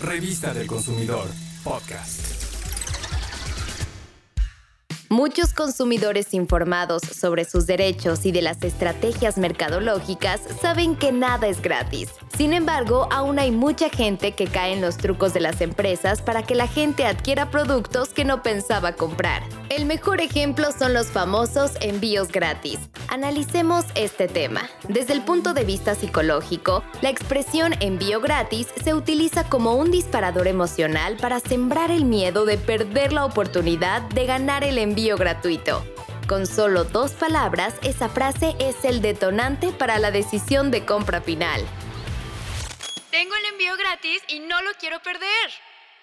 Revista del Consumidor, podcast. Muchos consumidores informados sobre sus derechos y de las estrategias mercadológicas saben que nada es gratis. Sin embargo, aún hay mucha gente que cae en los trucos de las empresas para que la gente adquiera productos que no pensaba comprar. El mejor ejemplo son los famosos envíos gratis. Analicemos este tema. Desde el punto de vista psicológico, la expresión envío gratis se utiliza como un disparador emocional para sembrar el miedo de perder la oportunidad de ganar el envío gratuito. Con solo dos palabras, esa frase es el detonante para la decisión de compra final. Tengo el envío gratis y no lo quiero perder.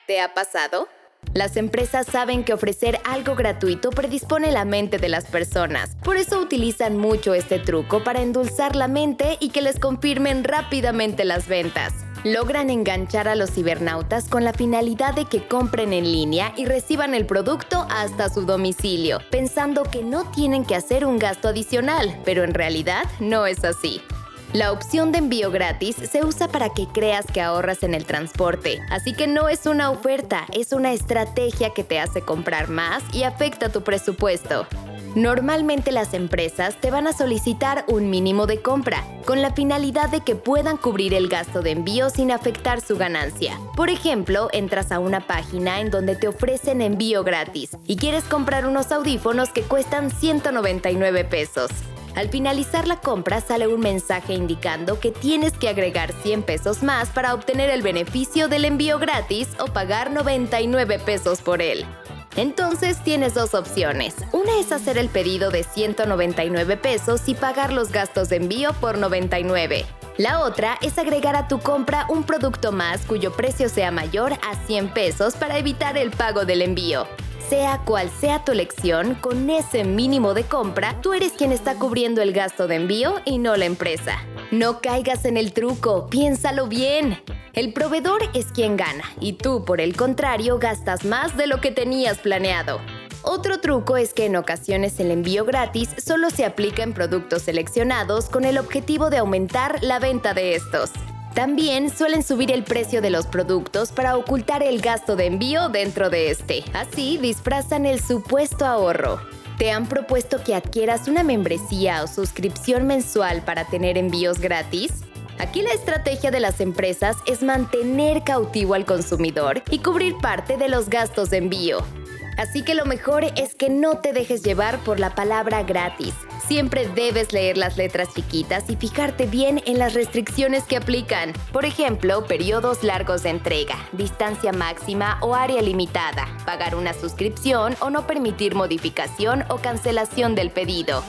¿Te ha pasado? Las empresas saben que ofrecer algo gratuito predispone la mente de las personas. Por eso utilizan mucho este truco para endulzar la mente y que les confirmen rápidamente las ventas. Logran enganchar a los cibernautas con la finalidad de que compren en línea y reciban el producto hasta su domicilio, pensando que no tienen que hacer un gasto adicional, pero en realidad no es así. La opción de envío gratis se usa para que creas que ahorras en el transporte, así que no es una oferta, es una estrategia que te hace comprar más y afecta tu presupuesto. Normalmente las empresas te van a solicitar un mínimo de compra, con la finalidad de que puedan cubrir el gasto de envío sin afectar su ganancia. Por ejemplo, entras a una página en donde te ofrecen envío gratis y quieres comprar unos audífonos que cuestan 199 pesos. Al finalizar la compra sale un mensaje indicando que tienes que agregar 100 pesos más para obtener el beneficio del envío gratis o pagar 99 pesos por él. Entonces tienes dos opciones. Una es hacer el pedido de 199 pesos y pagar los gastos de envío por 99. La otra es agregar a tu compra un producto más cuyo precio sea mayor a 100 pesos para evitar el pago del envío. Sea cual sea tu elección, con ese mínimo de compra, tú eres quien está cubriendo el gasto de envío y no la empresa. No caigas en el truco, piénsalo bien. El proveedor es quien gana y tú, por el contrario, gastas más de lo que tenías planeado. Otro truco es que en ocasiones el envío gratis solo se aplica en productos seleccionados con el objetivo de aumentar la venta de estos. También suelen subir el precio de los productos para ocultar el gasto de envío dentro de este. Así disfrazan el supuesto ahorro. ¿Te han propuesto que adquieras una membresía o suscripción mensual para tener envíos gratis? Aquí la estrategia de las empresas es mantener cautivo al consumidor y cubrir parte de los gastos de envío. Así que lo mejor es que no te dejes llevar por la palabra gratis. Siempre debes leer las letras chiquitas y fijarte bien en las restricciones que aplican. Por ejemplo, periodos largos de entrega, distancia máxima o área limitada, pagar una suscripción o no permitir modificación o cancelación del pedido.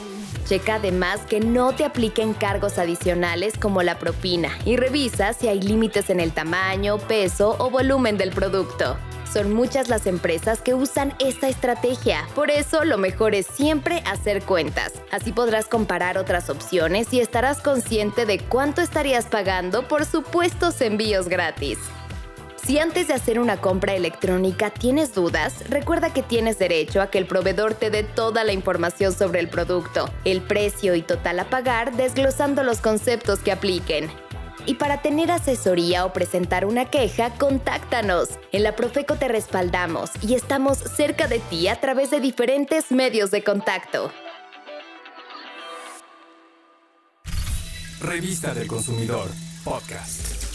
Checa además que no te apliquen cargos adicionales como la propina y revisa si hay límites en el tamaño, peso o volumen del producto. Son muchas las empresas que usan esta estrategia, por eso lo mejor es siempre hacer cuentas. Así podrás comparar otras opciones y estarás consciente de cuánto estarías pagando por supuestos envíos gratis. Si antes de hacer una compra electrónica tienes dudas, recuerda que tienes derecho a que el proveedor te dé toda la información sobre el producto, el precio y total a pagar, desglosando los conceptos que apliquen. Y para tener asesoría o presentar una queja, contáctanos. En la Profeco te respaldamos y estamos cerca de ti a través de diferentes medios de contacto. Revista del Consumidor, podcast.